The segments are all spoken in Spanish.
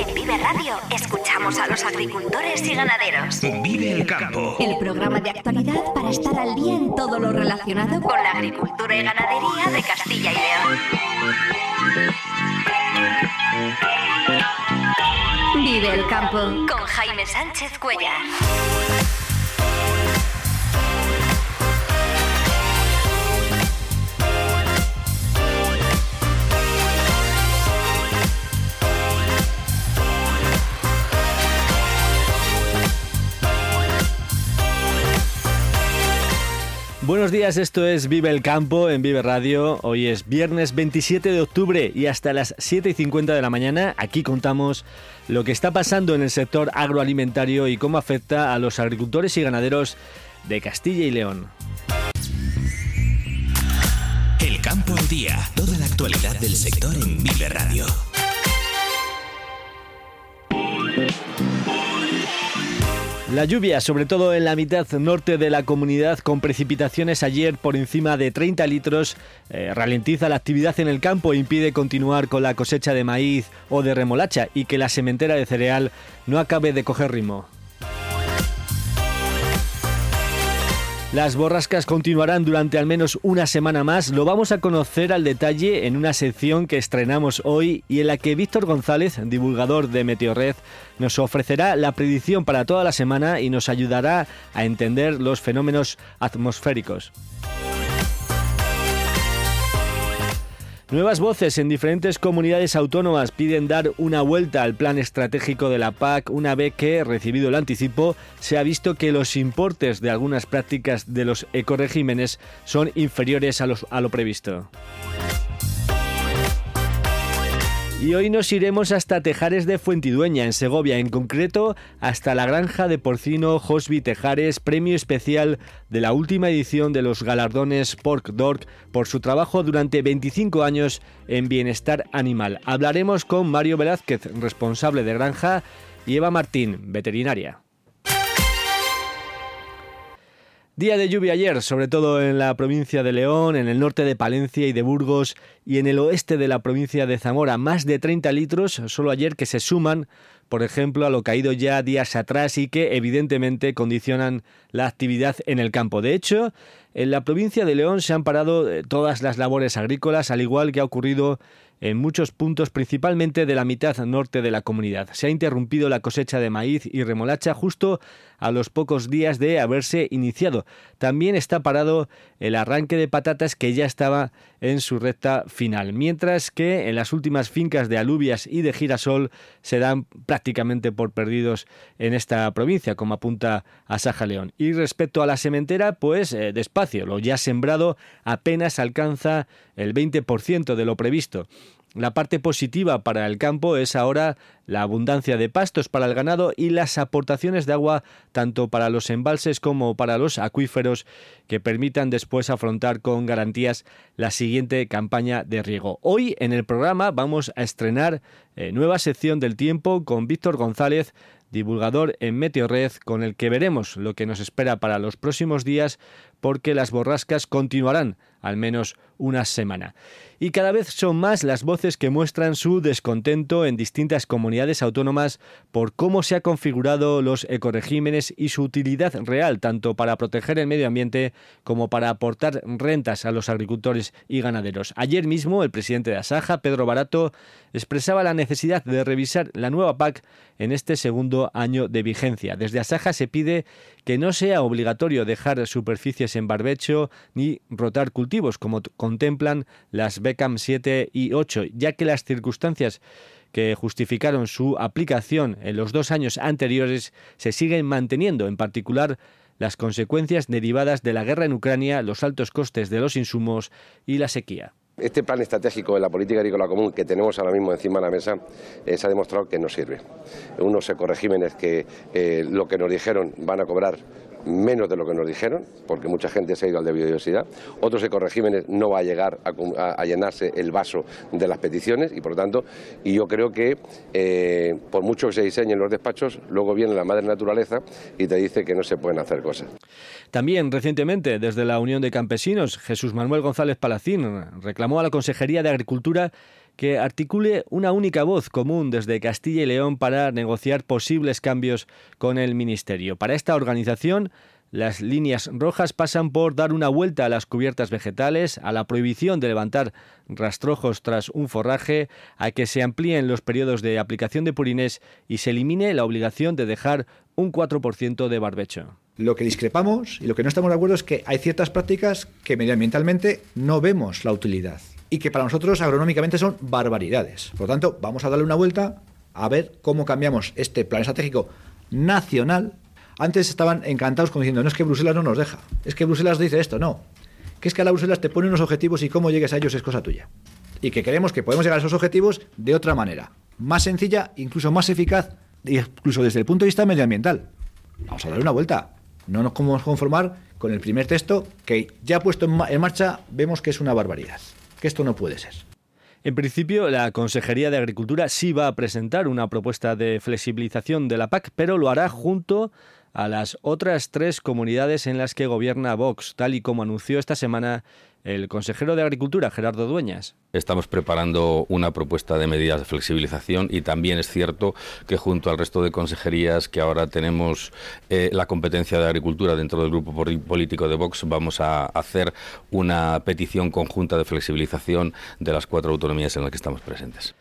En Vive Radio escuchamos a los agricultores y ganaderos. Vive el campo. El programa de actualidad para estar al día en todo lo relacionado con la agricultura y ganadería de Castilla y León. Vive el campo con Jaime Sánchez Cuellar. Buenos días, esto es Vive el Campo en Vive Radio. Hoy es viernes 27 de octubre y hasta las 7 y 50 de la mañana aquí contamos lo que está pasando en el sector agroalimentario y cómo afecta a los agricultores y ganaderos de Castilla y León. El campo al día, toda la actualidad del sector en Vive Radio. La lluvia, sobre todo en la mitad norte de la comunidad, con precipitaciones ayer por encima de 30 litros, eh, ralentiza la actividad en el campo e impide continuar con la cosecha de maíz o de remolacha y que la sementera de cereal no acabe de coger ritmo. Las borrascas continuarán durante al menos una semana más. Lo vamos a conocer al detalle en una sección que estrenamos hoy y en la que Víctor González, divulgador de Meteorred, nos ofrecerá la predicción para toda la semana y nos ayudará a entender los fenómenos atmosféricos. Nuevas voces en diferentes comunidades autónomas piden dar una vuelta al plan estratégico de la PAC una vez que, recibido el anticipo, se ha visto que los importes de algunas prácticas de los ecoregímenes son inferiores a, a lo previsto. Y hoy nos iremos hasta Tejares de Fuentidueña, en Segovia, en concreto hasta la granja de porcino Josby Tejares, premio especial de la última edición de los galardones Pork Dog por su trabajo durante 25 años en bienestar animal. Hablaremos con Mario Velázquez, responsable de granja, y Eva Martín, veterinaria. Día de lluvia ayer, sobre todo en la provincia de León, en el norte de Palencia y de Burgos y en el oeste de la provincia de Zamora. Más de 30 litros solo ayer que se suman, por ejemplo, a lo caído ya días atrás y que evidentemente condicionan la actividad en el campo. De hecho, en la provincia de León se han parado eh, todas las labores agrícolas, al igual que ha ocurrido en muchos puntos, principalmente de la mitad norte de la comunidad. Se ha interrumpido la cosecha de maíz y remolacha justo a los pocos días de haberse iniciado. También está parado el arranque de patatas que ya estaba en su recta mientras que en las últimas fincas de alubias y de girasol se dan prácticamente por perdidos en esta provincia, como apunta Asaja León. Y respecto a la sementera, pues eh, despacio, lo ya sembrado apenas alcanza el 20% de lo previsto. La parte positiva para el campo es ahora la abundancia de pastos para el ganado y las aportaciones de agua tanto para los embalses como para los acuíferos que permitan después afrontar con garantías la siguiente campaña de riego. Hoy en el programa vamos a estrenar eh, nueva sección del tiempo con Víctor González divulgador en Meteorred, con el que veremos lo que nos espera para los próximos días, porque las borrascas continuarán al menos una semana. Y cada vez son más las voces que muestran su descontento en distintas comunidades autónomas por cómo se han configurado los ecoregímenes y su utilidad real, tanto para proteger el medio ambiente como para aportar rentas a los agricultores y ganaderos. Ayer mismo el presidente de Asaja, Pedro Barato, expresaba la necesidad de revisar la nueva PAC en este segundo año de vigencia. Desde Asaja se pide que no sea obligatorio dejar superficies en barbecho ni rotar como contemplan las BECAM 7 y 8, ya que las circunstancias que justificaron su aplicación en los dos años anteriores se siguen manteniendo, en particular las consecuencias derivadas de la guerra en Ucrania, los altos costes de los insumos y la sequía. Este plan estratégico de la política agrícola común que tenemos ahora mismo encima de la mesa eh, se ha demostrado que no sirve. Unos ecoregímenes que eh, lo que nos dijeron van a cobrar menos de lo que nos dijeron, porque mucha gente se ha ido al de biodiversidad. Otros ecoregímenes no va a llegar a, llenarse el vaso de las peticiones y, por lo tanto, y yo creo que eh, por mucho que se diseñen los despachos, luego viene la madre naturaleza y te dice que no se pueden hacer cosas. También recientemente, desde la Unión de Campesinos, Jesús Manuel González Palacín reclamó a la Consejería de Agricultura que articule una única voz común desde Castilla y León para negociar posibles cambios con el Ministerio. Para esta organización, las líneas rojas pasan por dar una vuelta a las cubiertas vegetales, a la prohibición de levantar rastrojos tras un forraje, a que se amplíen los periodos de aplicación de purines y se elimine la obligación de dejar un 4% de barbecho. Lo que discrepamos y lo que no estamos de acuerdo es que hay ciertas prácticas que medioambientalmente no vemos la utilidad y que para nosotros agronómicamente son barbaridades. Por lo tanto, vamos a darle una vuelta a ver cómo cambiamos este plan estratégico nacional antes estaban encantados como diciendo, no es que Bruselas no nos deja, es que Bruselas dice esto, no. Que es que a la Bruselas te pone unos objetivos y cómo llegues a ellos es cosa tuya. Y que creemos que podemos llegar a esos objetivos de otra manera, más sencilla, incluso más eficaz, incluso desde el punto de vista medioambiental. Vamos a darle una vuelta. No nos podemos conformar con el primer texto que ya puesto en marcha vemos que es una barbaridad, que esto no puede ser. En principio, la Consejería de Agricultura sí va a presentar una propuesta de flexibilización de la PAC, pero lo hará junto a las otras tres comunidades en las que gobierna Vox, tal y como anunció esta semana el consejero de Agricultura, Gerardo Dueñas. Estamos preparando una propuesta de medidas de flexibilización y también es cierto que junto al resto de consejerías que ahora tenemos eh, la competencia de Agricultura dentro del grupo político de Vox, vamos a hacer una petición conjunta de flexibilización de las cuatro autonomías en las que estamos presentes.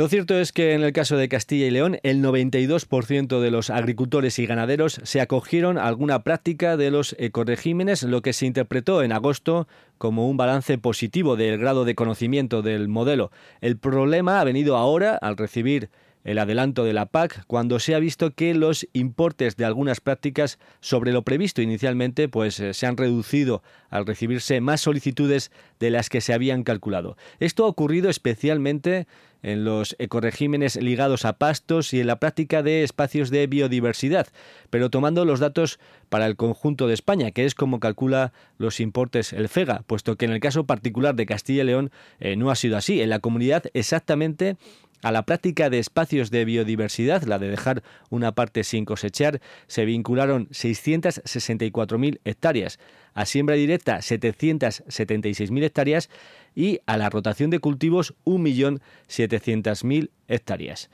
Lo cierto es que en el caso de Castilla y León, el 92% de los agricultores y ganaderos se acogieron a alguna práctica de los ecoregímenes, lo que se interpretó en agosto como un balance positivo del grado de conocimiento del modelo. El problema ha venido ahora al recibir el adelanto de la PAC cuando se ha visto que los importes de algunas prácticas sobre lo previsto inicialmente pues eh, se han reducido al recibirse más solicitudes de las que se habían calculado. Esto ha ocurrido especialmente en los ecoregímenes ligados a pastos y en la práctica de espacios de biodiversidad, pero tomando los datos para el conjunto de España, que es como calcula los importes el FEGA, puesto que en el caso particular de Castilla y León eh, no ha sido así. En la comunidad exactamente a la práctica de espacios de biodiversidad, la de dejar una parte sin cosechar, se vincularon 664.000 hectáreas, a siembra directa 776.000 hectáreas y a la rotación de cultivos 1.700.000 hectáreas.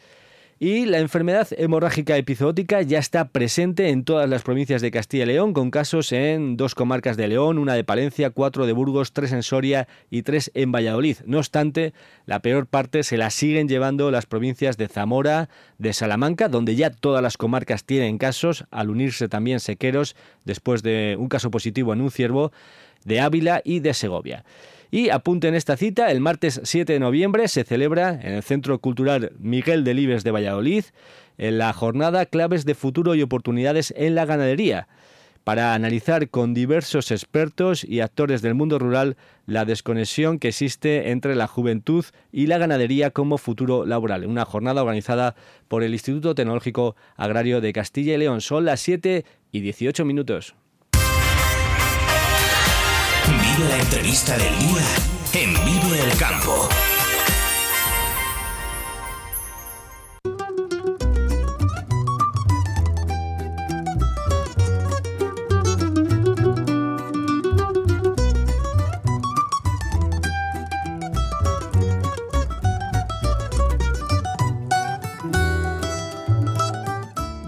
Y la enfermedad hemorrágica epizootica ya está presente en todas las provincias de Castilla y León, con casos en dos comarcas de León, una de Palencia, cuatro de Burgos, tres en Soria y tres en Valladolid. No obstante, la peor parte se la siguen llevando las provincias de Zamora, de Salamanca, donde ya todas las comarcas tienen casos, al unirse también sequeros, después de un caso positivo en un ciervo, de Ávila y de Segovia. Y apunten esta cita, el martes 7 de noviembre se celebra en el Centro Cultural Miguel Delibes de Valladolid en la jornada Claves de Futuro y Oportunidades en la Ganadería para analizar con diversos expertos y actores del mundo rural la desconexión que existe entre la juventud y la ganadería como futuro laboral. Una jornada organizada por el Instituto Tecnológico Agrario de Castilla y León. Son las 7 y 18 minutos. Vive la entrevista del día en Vive el Campo.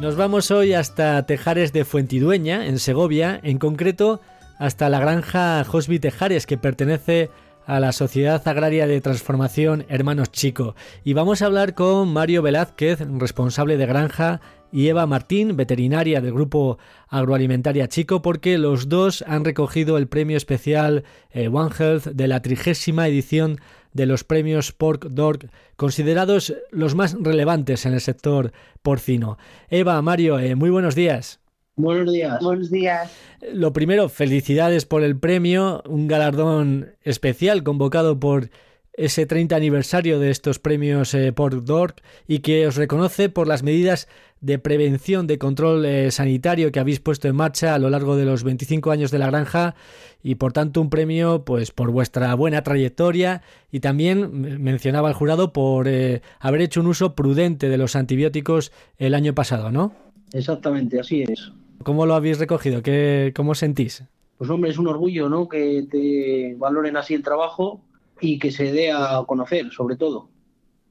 Nos vamos hoy hasta Tejares de Fuentidueña, en Segovia, en concreto hasta la granja Josby Tejares, que pertenece a la Sociedad Agraria de Transformación Hermanos Chico. Y vamos a hablar con Mario Velázquez, responsable de granja, y Eva Martín, veterinaria del grupo agroalimentaria Chico, porque los dos han recogido el premio especial eh, One Health de la trigésima edición de los premios Pork Dog, considerados los más relevantes en el sector porcino. Eva, Mario, eh, muy buenos días. Buenos días. Buenos días. Lo primero, felicidades por el premio, un galardón especial convocado por ese 30 aniversario de estos premios eh, por DORC y que os reconoce por las medidas de prevención de control eh, sanitario que habéis puesto en marcha a lo largo de los 25 años de la granja y por tanto un premio pues por vuestra buena trayectoria y también mencionaba el jurado por eh, haber hecho un uso prudente de los antibióticos el año pasado, ¿no? Exactamente, así es. ¿Cómo lo habéis recogido? ¿Qué, ¿Cómo sentís? Pues hombre, es un orgullo, ¿no? Que te valoren así el trabajo y que se dé a conocer, sobre todo,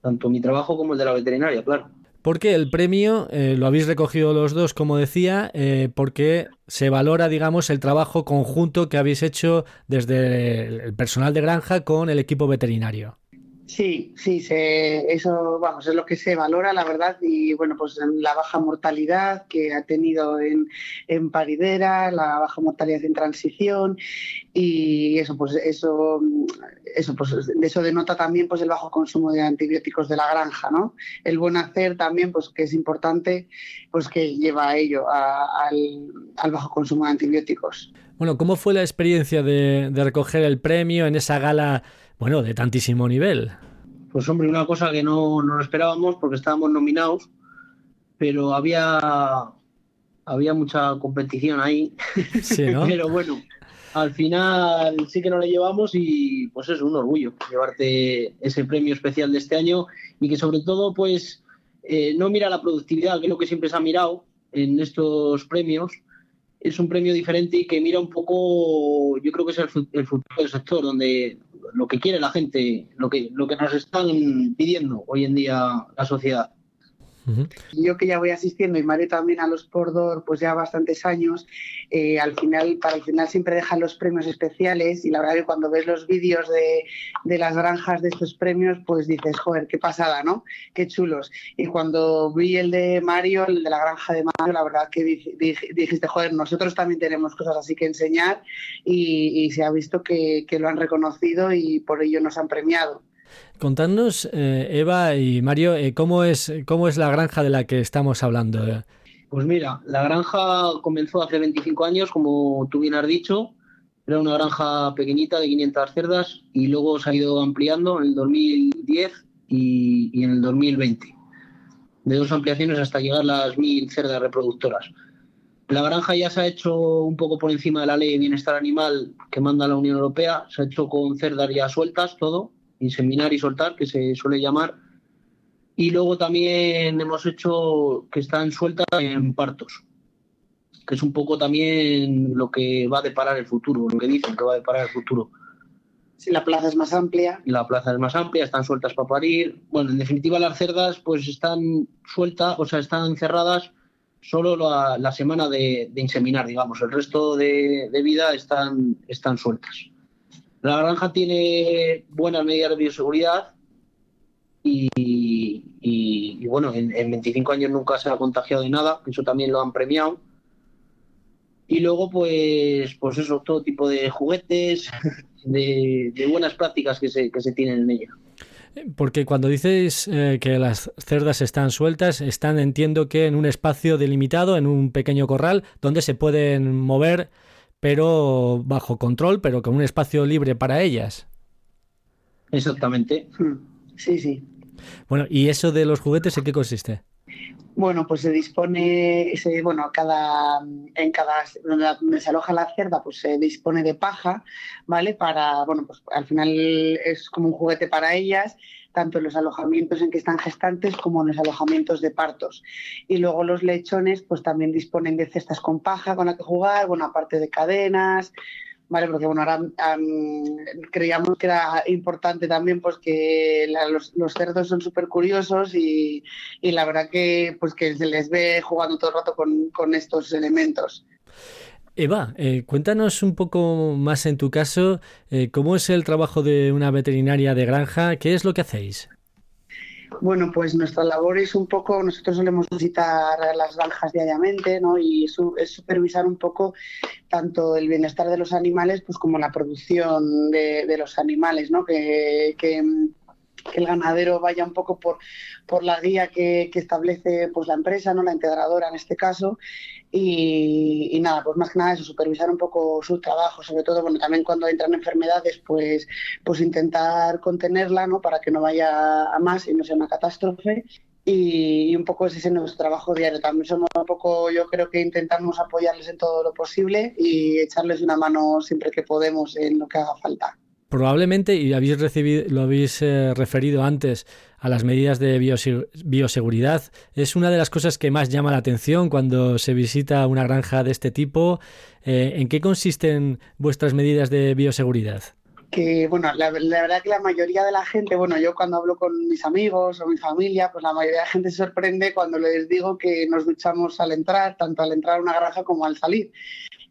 tanto mi trabajo como el de la veterinaria, claro. Porque el premio eh, lo habéis recogido los dos, como decía, eh, porque se valora, digamos, el trabajo conjunto que habéis hecho desde el personal de granja con el equipo veterinario. Sí, sí, se, eso vamos, es lo que se valora, la verdad, y bueno, pues la baja mortalidad que ha tenido en, en paridera, la baja mortalidad en transición, y eso, pues eso, eso, pues eso denota también pues el bajo consumo de antibióticos de la granja, ¿no? El buen hacer también, pues que es importante, pues que lleva a ello, al, al, bajo consumo de antibióticos. Bueno, ¿cómo fue la experiencia de, de recoger el premio en esa gala? Bueno, de tantísimo nivel. Pues hombre, una cosa que no, no lo esperábamos porque estábamos nominados, pero había, había mucha competición ahí. Sí, ¿no? pero bueno, al final sí que nos lo llevamos y pues es un orgullo llevarte ese premio especial de este año y que sobre todo pues eh, no mira la productividad, que es lo que siempre se ha mirado en estos premios, es un premio diferente y que mira un poco, yo creo que es el, futuro del sector, donde lo que quiere la gente, lo que, lo que nos están pidiendo hoy en día la sociedad. Yo que ya voy asistiendo y Mario también a los Pordor pues ya bastantes años, eh, al final, para el final siempre dejan los premios especiales y la verdad que cuando ves los vídeos de, de, las granjas de estos premios, pues dices, joder, qué pasada, ¿no? Qué chulos. Y cuando vi el de Mario, el de la granja de Mario, la verdad que dijiste, joder, nosotros también tenemos cosas así que enseñar y, y se ha visto que, que lo han reconocido y por ello nos han premiado. Contadnos, eh, Eva y Mario, eh, ¿cómo, es, ¿cómo es la granja de la que estamos hablando? Pues mira, la granja comenzó hace 25 años, como tú bien has dicho. Era una granja pequeñita de 500 cerdas y luego se ha ido ampliando en el 2010 y, y en el 2020. De dos ampliaciones hasta llegar a las 1.000 cerdas reproductoras. La granja ya se ha hecho un poco por encima de la ley de bienestar animal que manda la Unión Europea. Se ha hecho con cerdas ya sueltas, todo, inseminar y soltar, que se suele llamar. Y luego también hemos hecho que están sueltas en partos, que es un poco también lo que va a deparar el futuro, lo que dicen que va a deparar el futuro. Si la plaza es más amplia. La plaza es más amplia, están sueltas para parir. Bueno, en definitiva las cerdas pues están sueltas, o sea, están cerradas solo la, la semana de, de, inseminar, digamos. El resto de, de vida están, están sueltas. La granja tiene buenas medidas de bioseguridad y, y, bueno, en, en, 25 años nunca se ha contagiado de nada, eso también lo han premiado. Y luego, pues, pues eso, todo tipo de juguetes, de, de buenas prácticas que se, que se tienen en ella. Porque cuando dices eh, que las cerdas están sueltas, están, entiendo que en un espacio delimitado, en un pequeño corral, donde se pueden mover pero bajo control, pero con un espacio libre para ellas. Exactamente. Sí, sí. Bueno, ¿y eso de los juguetes en qué consiste? Bueno, pues se dispone, se, bueno, cada, en cada, donde se aloja la cerda, pues se dispone de paja, ¿vale? Para, bueno, pues al final es como un juguete para ellas tanto en los alojamientos en que están gestantes como en los alojamientos de partos. Y luego los lechones pues también disponen de cestas con paja con la que jugar, bueno, aparte de cadenas, ¿vale? Porque bueno, ahora um, creíamos que era importante también pues que los, cerdos son súper curiosos y, y, la verdad que pues que se les ve jugando todo el rato con, con estos elementos. Eva, eh, cuéntanos un poco más en tu caso, eh, ¿cómo es el trabajo de una veterinaria de granja? ¿Qué es lo que hacéis? Bueno, pues nuestra labor es un poco, nosotros solemos visitar las granjas diariamente, ¿no? Y es supervisar un poco tanto el bienestar de los animales, pues como la producción de, de los animales, ¿no? Que, que, que, el ganadero vaya un poco por, por la guía que, que establece pues la empresa, ¿no? La integradora en este caso, y, nada, pues más que nada eso, supervisar un poco su trabajo, sobre todo, bueno, también cuando entran enfermedades, pues, pues intentar contenerla, ¿no? Para que no vaya a más y no sea una catástrofe. Y un poco ese es nuestro trabajo diario. También somos un poco, yo creo que intentamos apoyarles en todo lo posible y echarles una mano siempre que podemos en lo que haga falta. Probablemente, y habéis recibido, lo habéis eh, referido antes a las medidas de bioseguridad, es una de las cosas que más llama la atención cuando se visita una granja de este tipo. Eh, ¿En qué consisten vuestras medidas de bioseguridad? Que, bueno, la, verdad que la mayoría de la gente, bueno, yo cuando hablo con mis amigos o mi familia, pues la mayoría de la gente se sorprende cuando les digo que nos duchamos al entrar, tanto al entrar a una granja como al salir.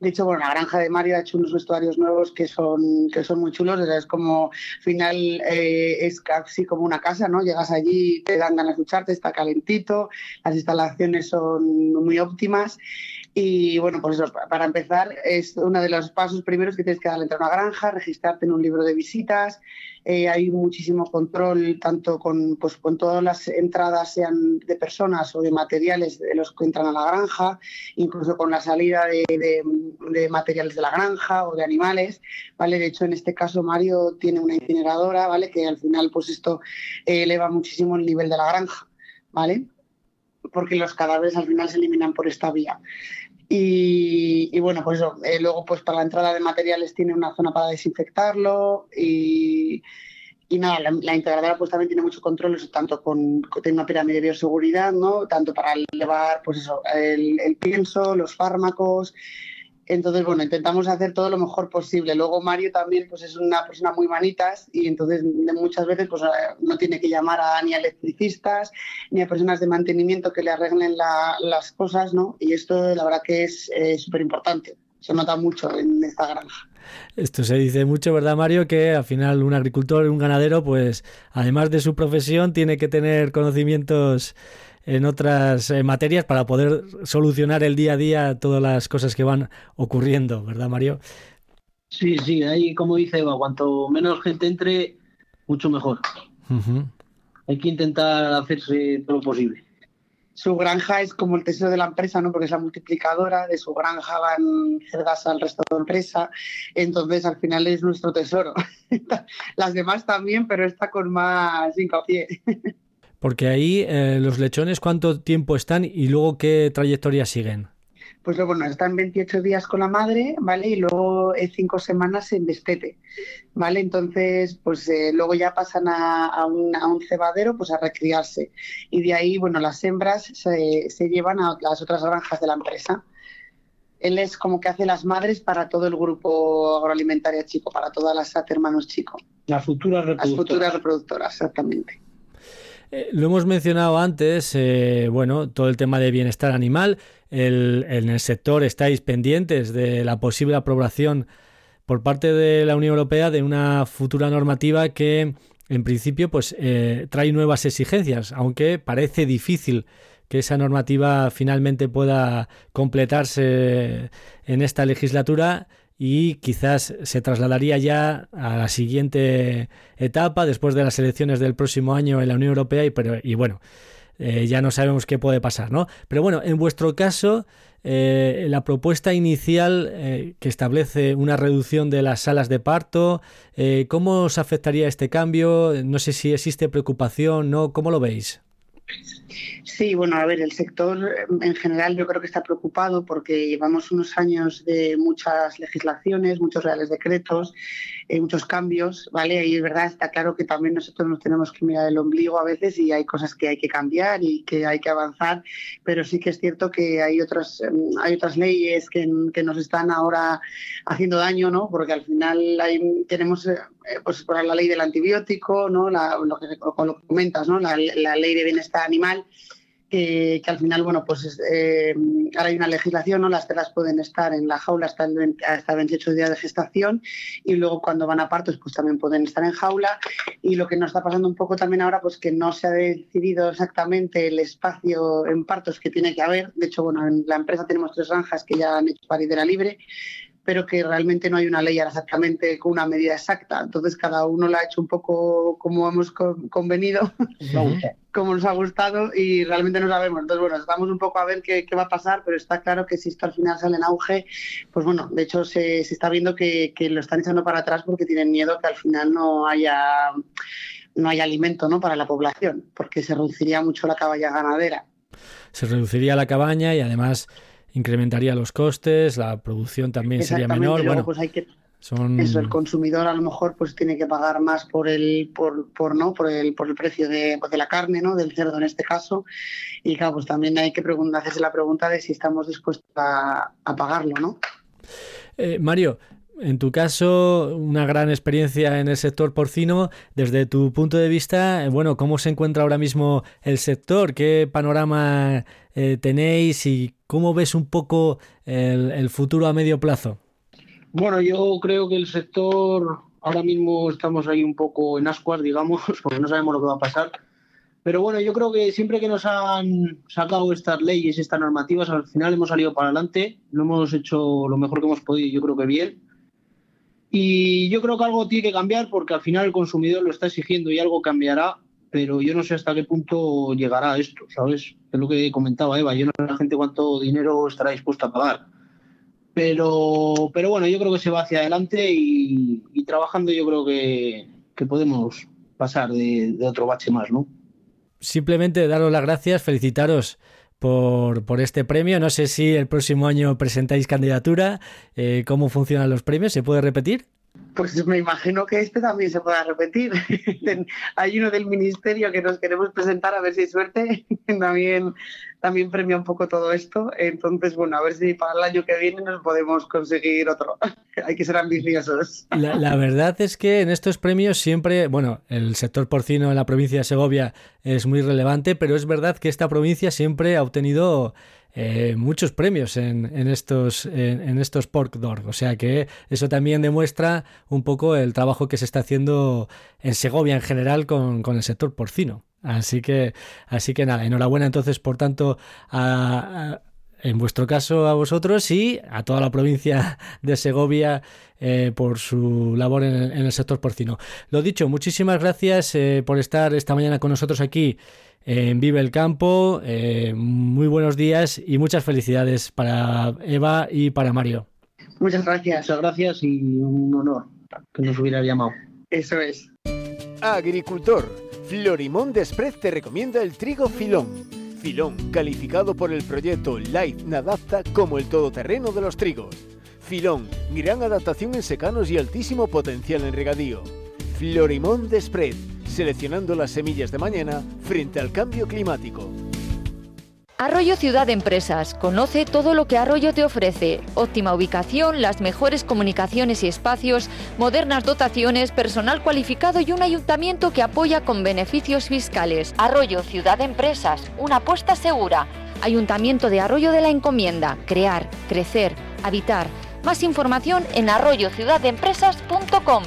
De hecho, bueno, la granja de Mario ha hecho unos vestuarios nuevos que son, que son muy chulos. Es como, al final, eh, es casi como una casa, ¿no? Llegas allí, te dan ganas de ducharte, está calentito, las instalaciones son muy óptimas. Y bueno, pues eso, para empezar, es uno de los pasos primeros que tienes que dar entrar a una granja, registrarte en un libro de visitas. Eh, hay muchísimo control, tanto con, pues, con todas las entradas, sean de personas o de materiales de los que entran a la granja, incluso con la salida de, de, materiales de la granja o de animales. ¿vale? De hecho, en este caso, Mario tiene una incineradora, ¿vale? que al final, pues esto eh, eleva muchísimo el nivel de la granja. ¿vale? porque los cadáveres al final se eliminan por esta vía. Y, bueno, pues eso, eh, luego pues para la entrada de materiales tiene una zona para desinfectarlo y, nada, la, integradora pues también tiene mucho control, tanto con, tiene una pirámide de bioseguridad, ¿no? Tanto para llevar pues eso, el, el pienso, los fármacos, entonces, bueno, intentamos hacer todo lo mejor posible. Luego Mario también pues es una persona muy manitas y entonces muchas veces pues no tiene que llamar a, ni a electricistas ni a personas de mantenimiento que le arreglen las cosas, ¿no? Y esto la verdad que es súper importante. Se nota mucho en esta granja. Esto se dice mucho, ¿verdad, Mario? Que al final un agricultor, un ganadero, pues además de su profesión, tiene que tener conocimientos en otras eh, materias para poder solucionar el día a día todas las cosas que van ocurriendo, ¿verdad, Mario? Sí, sí, ahí como dice Eva, cuanto menos gente entre, mucho mejor. Hay que intentar hacerse todo lo posible. Su granja es como el tesoro de la empresa, ¿no? Porque es la multiplicadora, de su granja van cerdas al resto de la empresa, entonces al final es nuestro tesoro. Las demás también, pero está con más hincapié. Porque ahí eh, los lechones, ¿cuánto tiempo están y luego qué trayectoria siguen? Pues bueno, están 28 días con la madre, ¿vale? Y luego cinco semanas en destete, ¿vale? Entonces, pues eh, luego ya pasan a, un, cebadero, pues a recriarse. Y de ahí, bueno, las hembras se, se llevan a las otras granjas de la empresa él es como que hace las madres para todo el grupo agroalimentario chico, para todas las hermanos chico. Las futuras reproductoras. Las futuras reproductoras, exactamente. Eh, lo hemos mencionado antes, eh, bueno, todo el tema de bienestar animal. en el sector estáis pendientes de la posible aprobación por parte de la Unión Europea de una futura normativa que, en principio, pues eh, trae nuevas exigencias, aunque parece difícil que esa normativa finalmente pueda completarse en esta legislatura y quizás se trasladaría ya a la siguiente etapa después de las elecciones del próximo año en la Unión Europea y, pero, y bueno, eh, ya no sabemos qué puede pasar, ¿no? Pero bueno, en vuestro caso, eh, la propuesta inicial eh, que establece una reducción de las salas de parto, ¿cómo os afectaría este cambio? No sé si existe preocupación, ¿no? ¿Cómo lo veis? Sí, bueno, a ver, el sector en general yo creo que está preocupado porque llevamos unos años de muchas legislaciones, muchos reales decretos, eh, muchos cambios, ¿vale? Y es verdad, está claro que también nosotros nos tenemos que mirar el ombligo a veces y hay cosas que hay que cambiar y que hay que avanzar, pero sí que es cierto que hay otras, mm, hay otras leyes que, que nos están ahora haciendo daño, ¿no? Porque al final hay, tenemos eh, pues, la ley del antibiótico, ¿no? La, lo, que, lo que comentas, ¿no? La, la ley de bienestar animal que, al final, bueno, pues eh, ahora hay una legislación, ¿no? Las telas pueden estar en la jaula hasta, el, hasta 28 días de gestación y luego cuando van a partos, pues también pueden estar en jaula. Y lo que nos está pasando un poco también ahora, pues que no se ha decidido exactamente el espacio en partos que tiene que haber. De hecho, bueno, en la empresa tenemos tres granjas que ya han hecho paridera libre pero que realmente no hay una ley exactamente con una medida exacta. Entonces cada uno la ha hecho un poco como hemos convenido, como nos ha gustado y realmente no sabemos. Entonces, bueno, estamos un poco a ver qué, va a pasar, pero está claro que si esto al final sale en auge, pues bueno, de hecho se, está viendo que, lo están echando para atrás porque tienen miedo que al final no haya no haya alimento ¿no? para la población, porque se reduciría mucho la caballa ganadera. Se reduciría la cabaña y además incrementaría los costes, la producción también sería menor. bueno, pues hay que eso, el consumidor a lo mejor pues tiene que pagar más por el por, por no por el por el precio de, pues, de, la carne, ¿no? del cerdo en este caso. Y claro, pues también hay que hacerse la pregunta de si estamos dispuestos a, pagarlo, ¿no? Eh, Mario, en tu caso, una gran experiencia en el sector porcino. Desde tu punto de vista, bueno, ¿cómo se encuentra ahora mismo el sector? ¿Qué panorama eh, tenéis y cómo ves un poco el, futuro a medio plazo? Bueno, yo creo que el sector ahora mismo estamos ahí un poco en ascuas, digamos, porque no sabemos lo que va a pasar. Pero bueno, yo creo que siempre que nos han sacado estas leyes, estas normativas, al final hemos salido para adelante, lo hemos hecho lo mejor que hemos podido, yo creo que bien. Y yo creo que algo tiene que cambiar porque al final el consumidor lo está exigiendo y algo cambiará, pero yo no sé hasta qué punto llegará esto, ¿sabes? Es lo que comentaba Eva, yo no sé la gente cuánto dinero estará dispuesta a pagar. Pero, pero bueno, yo creo que se va hacia adelante y, trabajando yo creo que, podemos pasar de, de otro bache más, ¿no? simplemente daros las gracias, felicitaros por, por, este premio. No sé si el próximo año presentáis candidatura. Eh, ¿Cómo funcionan los premios? ¿Se puede repetir? Pues me imagino que este también se pueda repetir. Hay uno del ministerio que nos queremos presentar a ver si hay suerte. también, también premia un poco todo esto. Entonces, bueno, a ver si para el año que viene nos podemos conseguir otro. Hay que ser ambiciosos. La, la, verdad es que en estos premios siempre, bueno, el sector porcino en la provincia de Segovia es muy relevante, pero es verdad que esta provincia siempre ha obtenido eh, muchos premios en, estos, en, estos Pork Dog. O sea que eso también demuestra un poco el trabajo que se está haciendo en Segovia en general con, el sector porcino. Así que, así que nada, enhorabuena entonces, por tanto, en vuestro caso a vosotros y a toda la provincia de Segovia eh, por su labor en, el sector porcino. Lo dicho, muchísimas gracias eh, por estar esta mañana con nosotros aquí en Vive el Campo. Eh, muy buenos días y muchas felicidades para Eva y para Mario. Muchas gracias. Muchas gracias y un honor que nos hubiera llamado. Eso es. Agricultor, Florimón Desprez te recomienda el trigo filón. Filón, calificado por el proyecto Life Nadapta como el todoterreno de los trigos. Filón, gran adaptación en secanos y altísimo potencial en regadío. Florimón Desprez seleccionando las semillas de mañana frente al cambio climático. Arroyo Ciudad Empresas. Conoce todo lo que Arroyo te ofrece. Óptima ubicación, las mejores comunicaciones y espacios, modernas dotaciones, personal cualificado y un ayuntamiento que apoya con beneficios fiscales. Arroyo Ciudad Empresas. Una apuesta segura. Ayuntamiento de Arroyo de la Encomienda. Crear, crecer, habitar. Más información en arroyociudadempresas.com.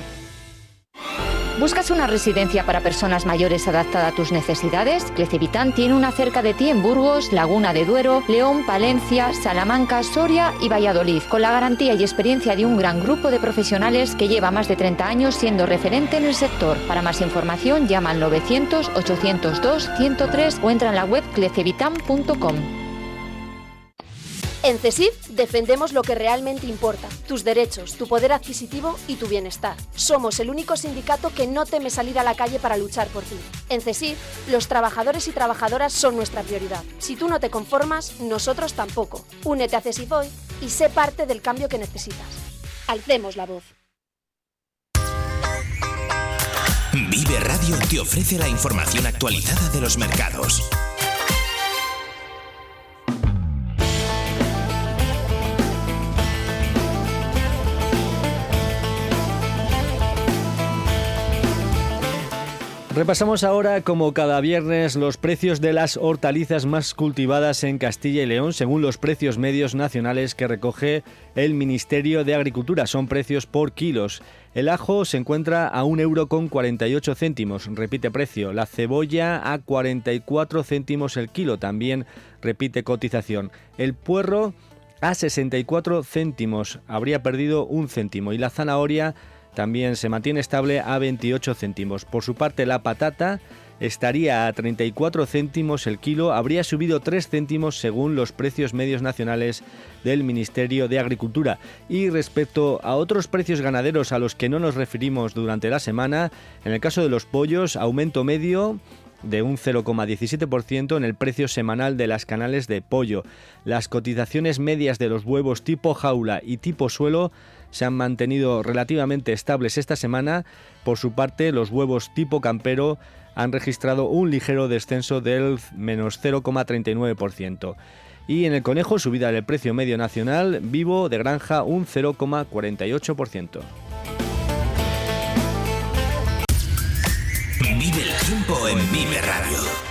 ¿Buscas una residencia para personas mayores adaptada a tus necesidades? Clecevitán tiene una cerca de ti en Burgos, Laguna de Duero, León, Palencia, Salamanca, Soria y Valladolid, con la garantía y experiencia de un gran grupo de profesionales que lleva más de 30 años siendo referente en el sector. Para más información llama al 900 802 103 o entra en la web clecevitan.com. En CESIF defendemos lo que realmente importa, tus derechos, tu poder adquisitivo y tu bienestar. Somos el único sindicato que no teme salir a la calle para luchar por ti. En CESIF, los trabajadores y trabajadoras son nuestra prioridad. Si tú no te conformas, nosotros tampoco. Únete a CESIF hoy y sé parte del cambio que necesitas. Alcemos la voz. Vive Radio te ofrece la información actualizada de los mercados. Repasamos ahora, como cada viernes, los precios de las hortalizas más cultivadas en Castilla y León, según los precios medios nacionales que recoge el Ministerio de Agricultura. Son precios por kilos. El ajo se encuentra a 1,48 euro con 48 céntimos, repite precio. La cebolla a 44 céntimos el kilo, también repite cotización. El puerro a 64 céntimos, habría perdido un céntimo. Y la zanahoria también se mantiene estable a 28 céntimos. Por su parte, la patata estaría a 34 céntimos el kilo, habría subido 3 céntimos según los precios medios nacionales del Ministerio de Agricultura. Y respecto a otros precios ganaderos a los que no nos referimos durante la semana, en el caso de los pollos, aumento medio de un 0,17% en el precio semanal de las canales de pollo. Las cotizaciones medias de los huevos tipo jaula y tipo suelo se han mantenido relativamente estables esta semana. Por su parte, los huevos tipo campero han registrado un ligero descenso del menos 0,39%. Y en el conejo, subida del precio medio nacional, vivo de granja un 0,48%. Vive el tiempo en Vive Radio.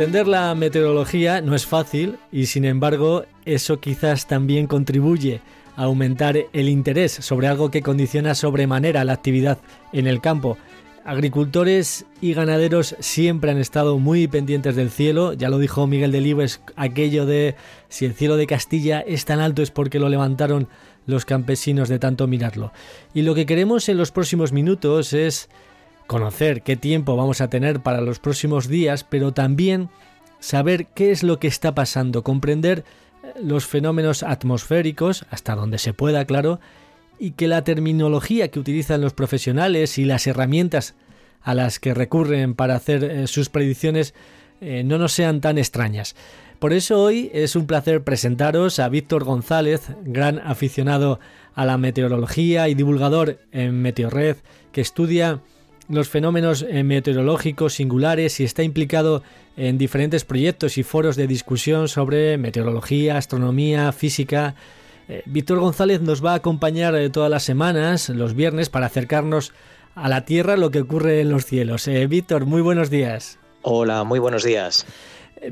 Entender la meteorología no es fácil y sin embargo eso quizás también contribuye a aumentar el interés sobre algo que condiciona sobremanera la actividad en el campo. Agricultores y ganaderos siempre han estado muy pendientes del cielo, ya lo dijo Miguel de Libes, aquello de si el cielo de Castilla es tan alto es porque lo levantaron los campesinos de tanto mirarlo. Y lo que queremos en los próximos minutos es conocer qué tiempo vamos a tener para los próximos días, pero también saber qué es lo que está pasando, comprender eh, los fenómenos atmosféricos, hasta donde se pueda, claro, y que la terminología que utilizan los profesionales y las herramientas a las que recurren para hacer eh, sus predicciones eh, no nos sean tan extrañas. Por eso hoy es un placer presentaros a Víctor González, gran aficionado a la meteorología y divulgador en Meteorred, que estudia los fenómenos eh, meteorológicos singulares y está implicado en diferentes proyectos y foros de discusión sobre meteorología, astronomía, física. Eh, Víctor González nos va a acompañar eh, todas las semanas, los viernes, para acercarnos a la Tierra, lo que ocurre en los cielos. Víctor, muy buenos días. Hola, muy buenos días.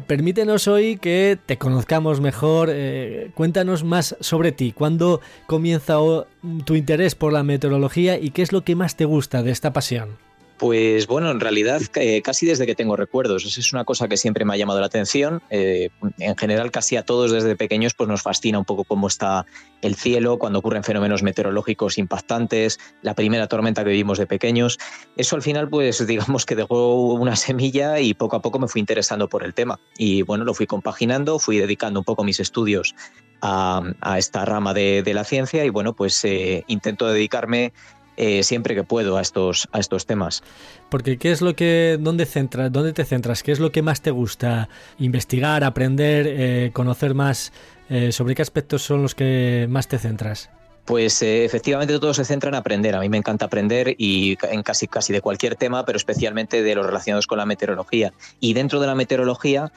Permítenos hoy que te conozcamos mejor. cuéntanos más sobre ti. ¿Cuándo comienza tu interés por la meteorología y qué es lo que más te gusta de esta pasión? Pues bueno, en realidad eh, casi desde que tengo recuerdos. Es una cosa que siempre me ha llamado la atención. Eh, en general, casi a todos desde pequeños pues nos fascina un poco cómo está el cielo, cuando ocurren fenómenos meteorológicos impactantes, la primera tormenta que vivimos de pequeños. Eso al final, pues digamos que dejó una semilla y poco a poco me fui interesando por el tema. Y bueno, lo fui compaginando, fui dedicando un poco mis estudios a, esta rama de, la ciencia y bueno, pues eh, intento dedicarme eh, siempre que puedo a estos, a estos temas. Porque ¿qué es lo que, dónde, centras, dónde te centras? ¿Qué es lo que más te gusta? ¿Investigar, aprender, eh, conocer más? Eh, ¿Sobre qué aspectos son los que más te centras? Pues efectivamente todo se centra en aprender. A mí me encanta aprender y en casi casi de cualquier tema, pero especialmente de los relacionados con la meteorología. Y dentro de la meteorología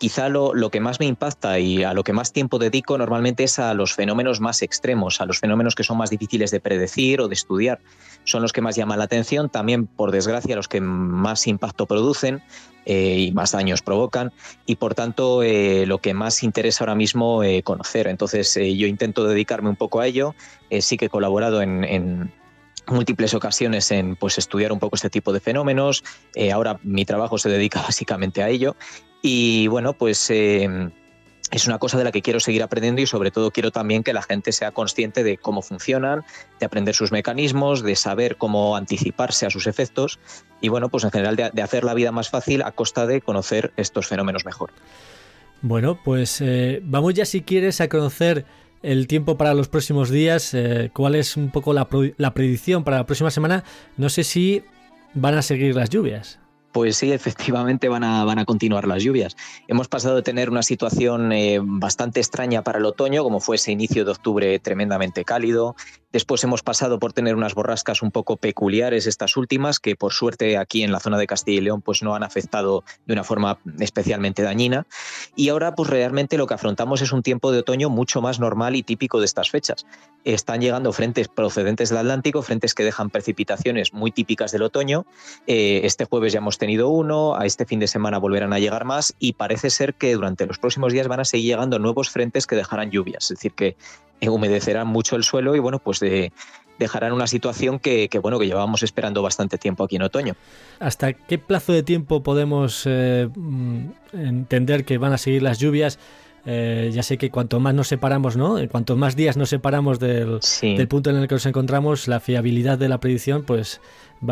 quizá lo, que más me impacta y a lo que más tiempo dedico normalmente es a los fenómenos más extremos, a los fenómenos que son más difíciles de predecir o de estudiar. Son los que más llaman la atención, también por desgracia los que más impacto producen eh, y más daños provocan y por tanto eh, lo que más interesa ahora mismo eh, conocer. Entonces yo intento dedicarme un poco a ello, sí que he colaborado en, múltiples ocasiones en pues estudiar un poco este tipo de fenómenos. ahora mi trabajo se dedica básicamente a ello y bueno, pues em, es una cosa de la que quiero seguir aprendiendo y sobre todo quiero también que la gente sea consciente de cómo funcionan, de aprender sus mecanismos, de saber cómo anticiparse a sus efectos y bueno, pues en general de, hacer la vida más fácil a costa de conocer estos fenómenos mejor. Bueno, pues eh, vamos ya si quieres a conocer el tiempo para los próximos días, eh, cuál es un poco la, la predicción para la próxima semana. No sé si van a seguir las lluvias. Pues sí, efectivamente van a, van a continuar las lluvias. Hemos pasado de tener una situación eh, bastante extraña para el otoño, como fue ese inicio de octubre tremendamente cálido, Después hemos pasado por tener unas borrascas un poco peculiares, estas últimas, que por suerte aquí en la zona de Castilla y León pues no han afectado de una forma especialmente dañina. Y ahora pues realmente lo que afrontamos es un tiempo de otoño mucho más normal y típico de estas fechas. Están llegando frentes procedentes del Atlántico, frentes que dejan precipitaciones muy típicas del otoño. Eh, este jueves ya hemos tenido uno, a este fin de semana volverán a llegar más y parece ser que durante los próximos días van a seguir llegando nuevos frentes que dejarán lluvias. Es decir, que humedecerán mucho el suelo y bueno, pues de, dejarán una situación que, bueno que llevábamos esperando bastante tiempo aquí en otoño. ¿Hasta qué plazo de tiempo podemos eh, mm, entender que van a seguir las lluvias? Eh, ya sé que cuanto más nos separamos, ¿no? Cuanto más días nos separamos del, punto en el que nos encontramos, la fiabilidad de la predicción, pues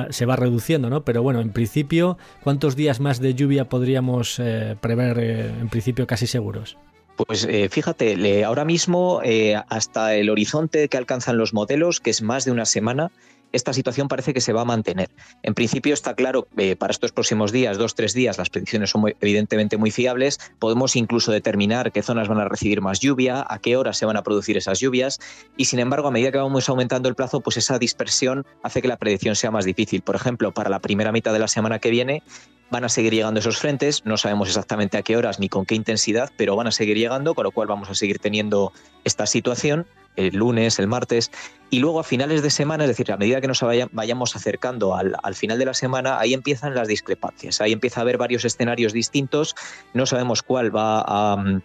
se va reduciendo, ¿no? Pero bueno, en principio, ¿cuántos días más de lluvia podríamos eh, prever en principio casi seguros? Pues eh, fíjate, ahora mismo eh, hasta el horizonte que alcanzan los modelos, que es más de una semana, esta situación parece que se va a mantener. En principio está claro, eh, para estos próximos días, dos, tres días, las predicciones son evidentemente muy fiables. Podemos incluso determinar qué zonas van a recibir más lluvia, a qué horas se van a producir esas lluvias. Y sin embargo, a medida que vamos aumentando el plazo, pues esa dispersión hace que la predicción sea más difícil. Por ejemplo, para la primera mitad de la semana que viene, van a seguir llegando esos frentes, no sabemos exactamente a qué horas ni con qué intensidad, pero van a seguir llegando, con lo cual vamos a seguir teniendo esta situación el lunes, el martes, y luego a finales de semana, es decir, a medida que nos vayamos acercando al, final de la semana, ahí empiezan las discrepancias, ahí empieza a haber varios escenarios distintos, no sabemos cuál va a mm,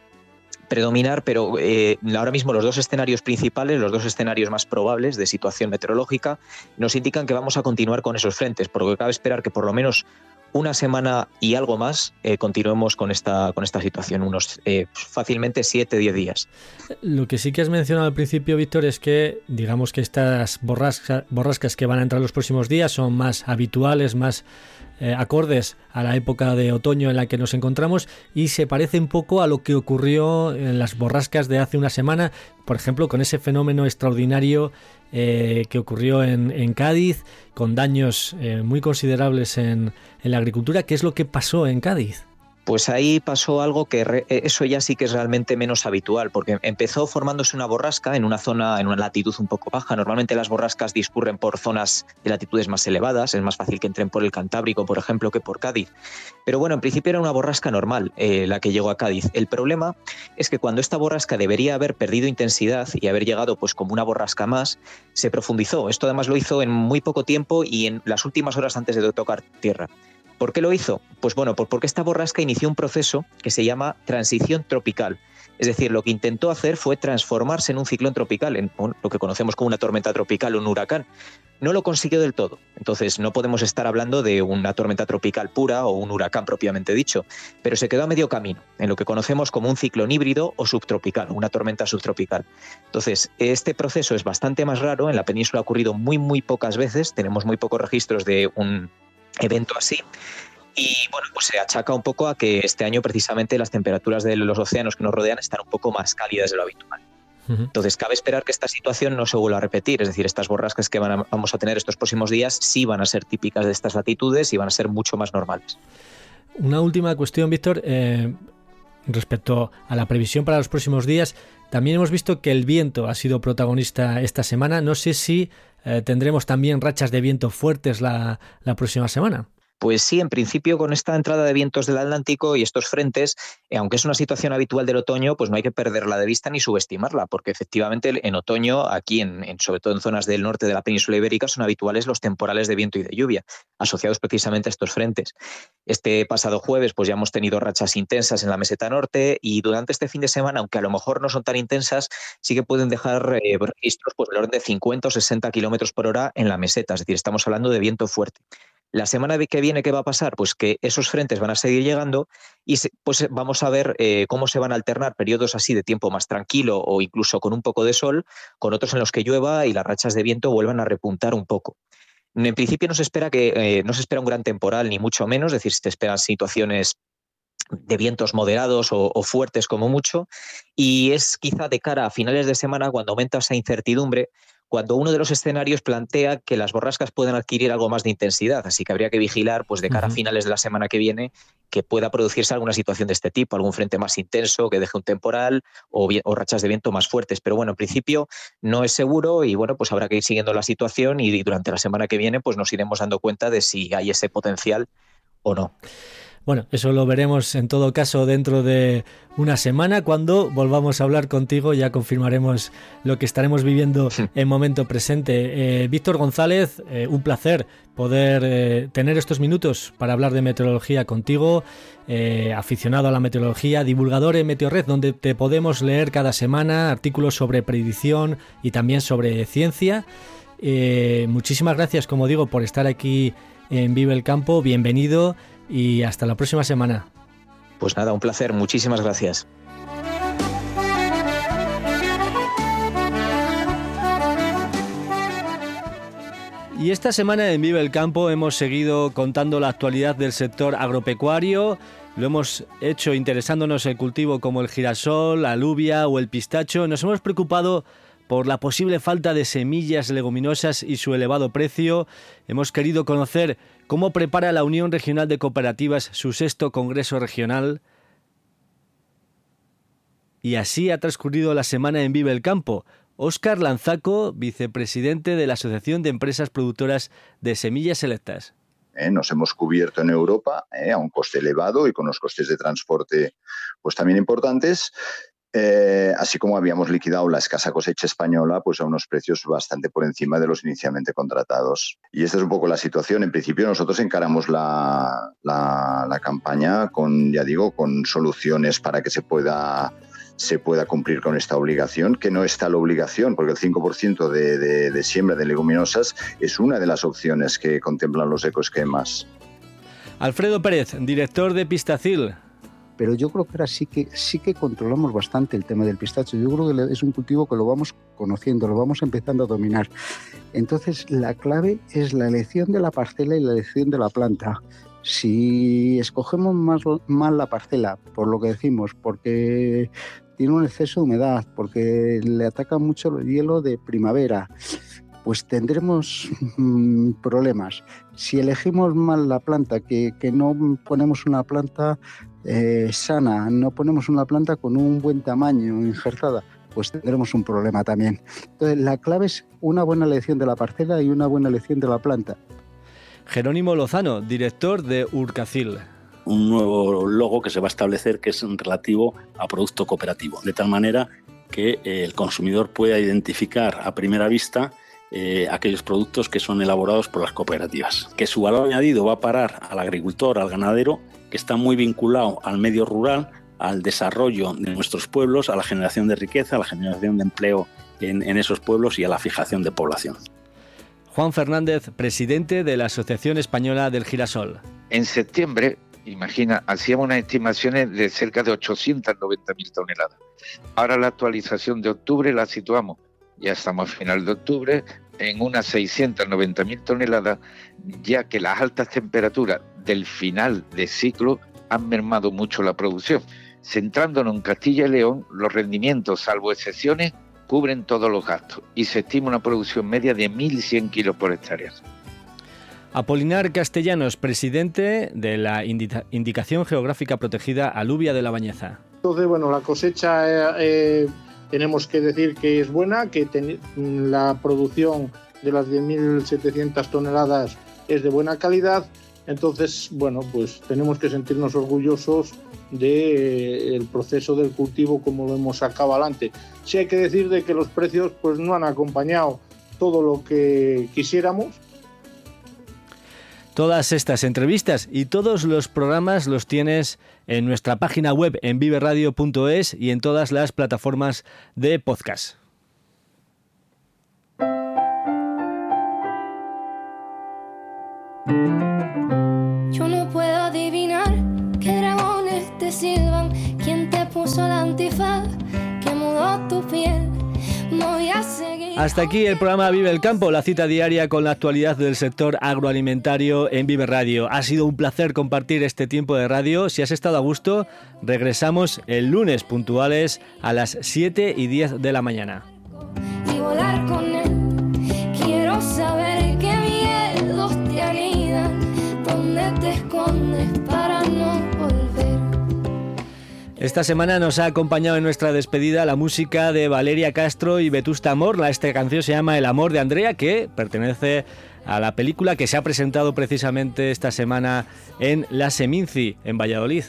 predominar, pero eh, ahora mismo los dos escenarios principales, los dos escenarios más probables de situación meteorológica, nos indican que vamos a continuar con esos frentes, por lo que cabe esperar que por lo menos una semana y algo más eh, continuemos con esta, con esta situación, unos eh, fácilmente 7, 10 días. Lo que sí que has mencionado al principio, Víctor, es que digamos que estas borrascas que van a entrar los próximos días son más habituales, más eh, acordes a la época de otoño en la que nos encontramos y se parece un poco a lo que ocurrió en las borrascas de hace una semana, por ejemplo, con ese fenómeno extraordinario eh, que ocurrió en, Cádiz, con daños eh, muy considerables en, en la agricultura. ¿Qué es lo que pasó en Cádiz? Pues ahí pasó algo que eh, eso ya sí que es realmente menos habitual, porque empezó formándose una borrasca en una zona, en una latitud un poco baja. Normalmente las borrascas discurren por zonas de latitudes más elevadas, es más fácil que entren por el Cantábrico, por ejemplo, que por Cádiz. Pero bueno, en principio era una borrasca normal eh, la que llegó a Cádiz. El problema es que cuando esta borrasca debería haber perdido intensidad y haber llegado pues como una borrasca más, se profundizó. Esto además lo hizo en muy poco tiempo y en las últimas horas antes de tocar tierra. ¿Por qué lo hizo? Pues bueno, porque esta borrasca inició un proceso que se llama transición tropical. Es decir, lo que intentó hacer fue transformarse en un ciclón tropical, en lo que conocemos como una tormenta tropical o un huracán. No lo consiguió del todo. Entonces, no podemos estar hablando de una tormenta tropical pura o un huracán propiamente dicho, pero se quedó a medio camino, en lo que conocemos como un ciclón híbrido o subtropical, una tormenta subtropical. Entonces, este proceso es bastante más raro. En la península ha ocurrido muy, muy pocas veces. Tenemos muy pocos registros de un evento así. Y bueno, pues se achaca un poco a que este año precisamente las temperaturas de los océanos que nos rodean están un poco más cálidas de lo habitual. Entonces, cabe esperar que esta situación no se vuelva a repetir, es decir, estas borrascas que vamos a tener estos próximos días sí van a ser típicas de estas latitudes y van a ser mucho más normales. Una última cuestión, Víctor, eh, respecto a la previsión para los próximos días. También hemos visto que el viento ha sido protagonista esta semana. No sé si eh, tendremos también rachas de viento fuertes la, la próxima semana. Pues sí, en principio con esta entrada de vientos del Atlántico y estos frentes, eh, aunque es una situación habitual del otoño, pues no hay que perderla de vista ni subestimarla, porque efectivamente en otoño, aquí, en, sobre todo en zonas del norte de la península ibérica, son habituales los temporales de viento y de lluvia, asociados precisamente a estos frentes. Este pasado jueves, pues ya hemos tenido rachas intensas en la meseta norte y durante este fin de semana, aunque a lo mejor no son tan intensas, sí que pueden dejar eh, registros pues, orden de 50 o 60 kilómetros por hora en la meseta, es decir, estamos hablando de viento fuerte. La semana que viene, ¿qué va a pasar? Pues que esos frentes van a seguir llegando y pues vamos a ver eh, cómo se van a alternar periodos así de tiempo más tranquilo o incluso con un poco de sol, con otros en los que llueva y las rachas de viento vuelvan a repuntar un poco. En principio no se espera que eh, no se espera un gran temporal ni mucho menos, es decir, se esperan situaciones de vientos moderados o, fuertes como mucho, y es quizá de cara a finales de semana cuando aumenta esa incertidumbre cuando uno de los escenarios plantea que las borrascas pueden adquirir algo más de intensidad, así que habría que vigilar pues de cara a finales de la semana que viene que pueda producirse alguna situación de este tipo, algún frente más intenso que deje un temporal o, o, rachas de viento más fuertes. Pero bueno, en principio no es seguro y bueno, pues habrá que ir siguiendo la situación y durante la semana que viene pues nos iremos dando cuenta de si hay ese potencial o no. Bueno, eso lo veremos en todo caso dentro de una semana cuando volvamos a hablar contigo, ya confirmaremos lo que estaremos viviendo en momento presente. Eh, Víctor González, eh, un placer poder eh, tener estos minutos para hablar de meteorología contigo, aficionado a la meteorología, divulgador en Meteorred, donde te podemos leer cada semana artículos sobre predicción y también sobre ciencia. muchísimas gracias, como digo, por estar aquí en Vive el Campo, bienvenido y hasta la próxima semana. Pues nada, un placer, muchísimas gracias. Y esta semana en Vive el Campo hemos seguido contando la actualidad del sector agropecuario. Lo hemos hecho interesándonos en cultivo como el girasol, la alubia o el pistacho. Nos hemos preocupado por la posible falta de semillas leguminosas y su elevado precio. Hemos querido conocer cómo prepara la Unión Regional de Cooperativas su sexto Congreso Regional. Y así ha transcurrido la semana en Vive el Campo. Óscar Lanzaco, vicepresidente de la Asociación de Empresas Productoras de Semillas Selectas. Eh, nos hemos cubierto en Europa eh, a un coste elevado y con los costes de transporte pues también importantes. Eh, así como habíamos liquidado la escasa cosecha española pues a unos precios bastante por encima de los inicialmente contratados. Y esta es un poco la situación. En principio nosotros encaramos la, la campaña con, ya digo, con soluciones para que se pueda se pueda cumplir con esta obligación, que no está la obligación, porque el 5% de, de, siembra de leguminosas es una de las opciones que contemplan los ecoesquemas. Alfredo Pérez, director de Pistacil. Pero yo creo que ahora sí que, sí que controlamos bastante el tema del pistacho. Yo creo que es un cultivo que lo vamos conociendo, lo vamos empezando a dominar. Entonces, la clave es la elección de la parcela y la elección de la planta. Si escogemos más, mal la parcela, por lo que decimos, porque tiene un exceso de humedad, porque le ataca mucho el hielo de primavera, pues tendremos mm, problemas. Si elegimos mal la planta, que, no ponemos una planta eh, sana, no ponemos una planta con un buen tamaño injertada, pues tendremos un problema también. Entonces, la clave es una buena elección de la parcela y una buena elección de la planta. Jerónimo Lozano, director de Urcacil un nuevo logo que se va a establecer que es relativo a producto cooperativo, de tal manera que eh, el consumidor pueda identificar a primera vista eh, aquellos productos que son elaborados por las cooperativas. Que su valor añadido va a parar al agricultor, al ganadero, que está muy vinculado al medio rural, al desarrollo de nuestros pueblos, a la generación de riqueza, a la generación de empleo en, en esos pueblos y a la fijación de población. Juan Fernández, presidente de la Asociación Española del Girasol. En septiembre imagina, hacíamos unas estimaciones de cerca de 890 mil toneladas. Ahora la actualización de octubre la situamos, ya estamos a final de octubre, en unas 690 mil toneladas, ya que las altas temperaturas del final de ciclo han mermado mucho la producción. Centrándonos en Castilla y León, los rendimientos, salvo excepciones, cubren todos los gastos y se estima una producción media de 1.100 kilos por hectárea. Apolinar Castellanos, presidente de la Indicación Geográfica Protegida Alubia de la Bañeza. Entonces, bueno, la cosecha eh, eh, tenemos que decir que es buena, que la producción de las 10.700 toneladas es de buena calidad. Entonces, bueno, pues tenemos que sentirnos orgullosos del eh, proceso del cultivo como lo hemos sacado adelante. Sí hay que decir de que los precios pues no han acompañado todo lo que quisiéramos, Todas estas entrevistas y todos los programas los tienes en nuestra página web en viveradio.es y en todas las plataformas de podcast. Yo no puedo adivinar qué dragones te silban, quién te puso la antifaz, que mudó tu piel. Hasta aquí el programa Vive el Campo, la cita diaria con la actualidad del sector agroalimentario en Vive Radio. Ha sido un placer compartir este tiempo de radio. Si has estado a gusto, regresamos el lunes puntuales a las 7 y 10 de la mañana. Esta semana nos ha acompañado en nuestra despedida la música de Valeria Castro y Vetusta Amor. Esta canción se llama El amor de Andrea, que pertenece a la película que se ha presentado precisamente esta semana en La Seminci, en Valladolid.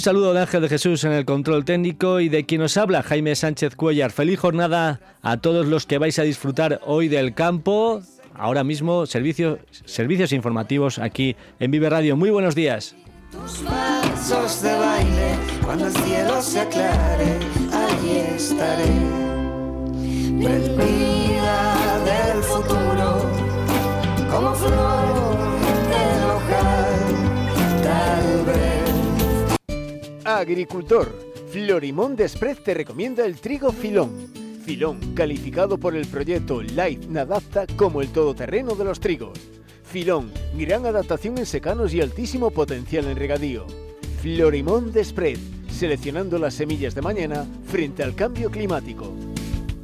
Un saludo de Ángel de Jesús en el control técnico y de quien nos habla, Jaime Sánchez Cuellar. Feliz jornada a todos los que vais a disfrutar hoy del campo. Ahora mismo, servicios, servicios informativos aquí en Vive Radio. Muy buenos días. Tus pasos de baile, cuando el cielo se aclare, allí estaré. del futuro, como flor Agricultor, Florimón Desprez te recomienda el trigo filón Filón, calificado por el proyecto Life Nadapta como el todoterreno de los trigos. Filón, gran adaptación en secanos y altísimo potencial en regadío. Florimón de Spread, seleccionando las semillas de mañana frente al cambio climático.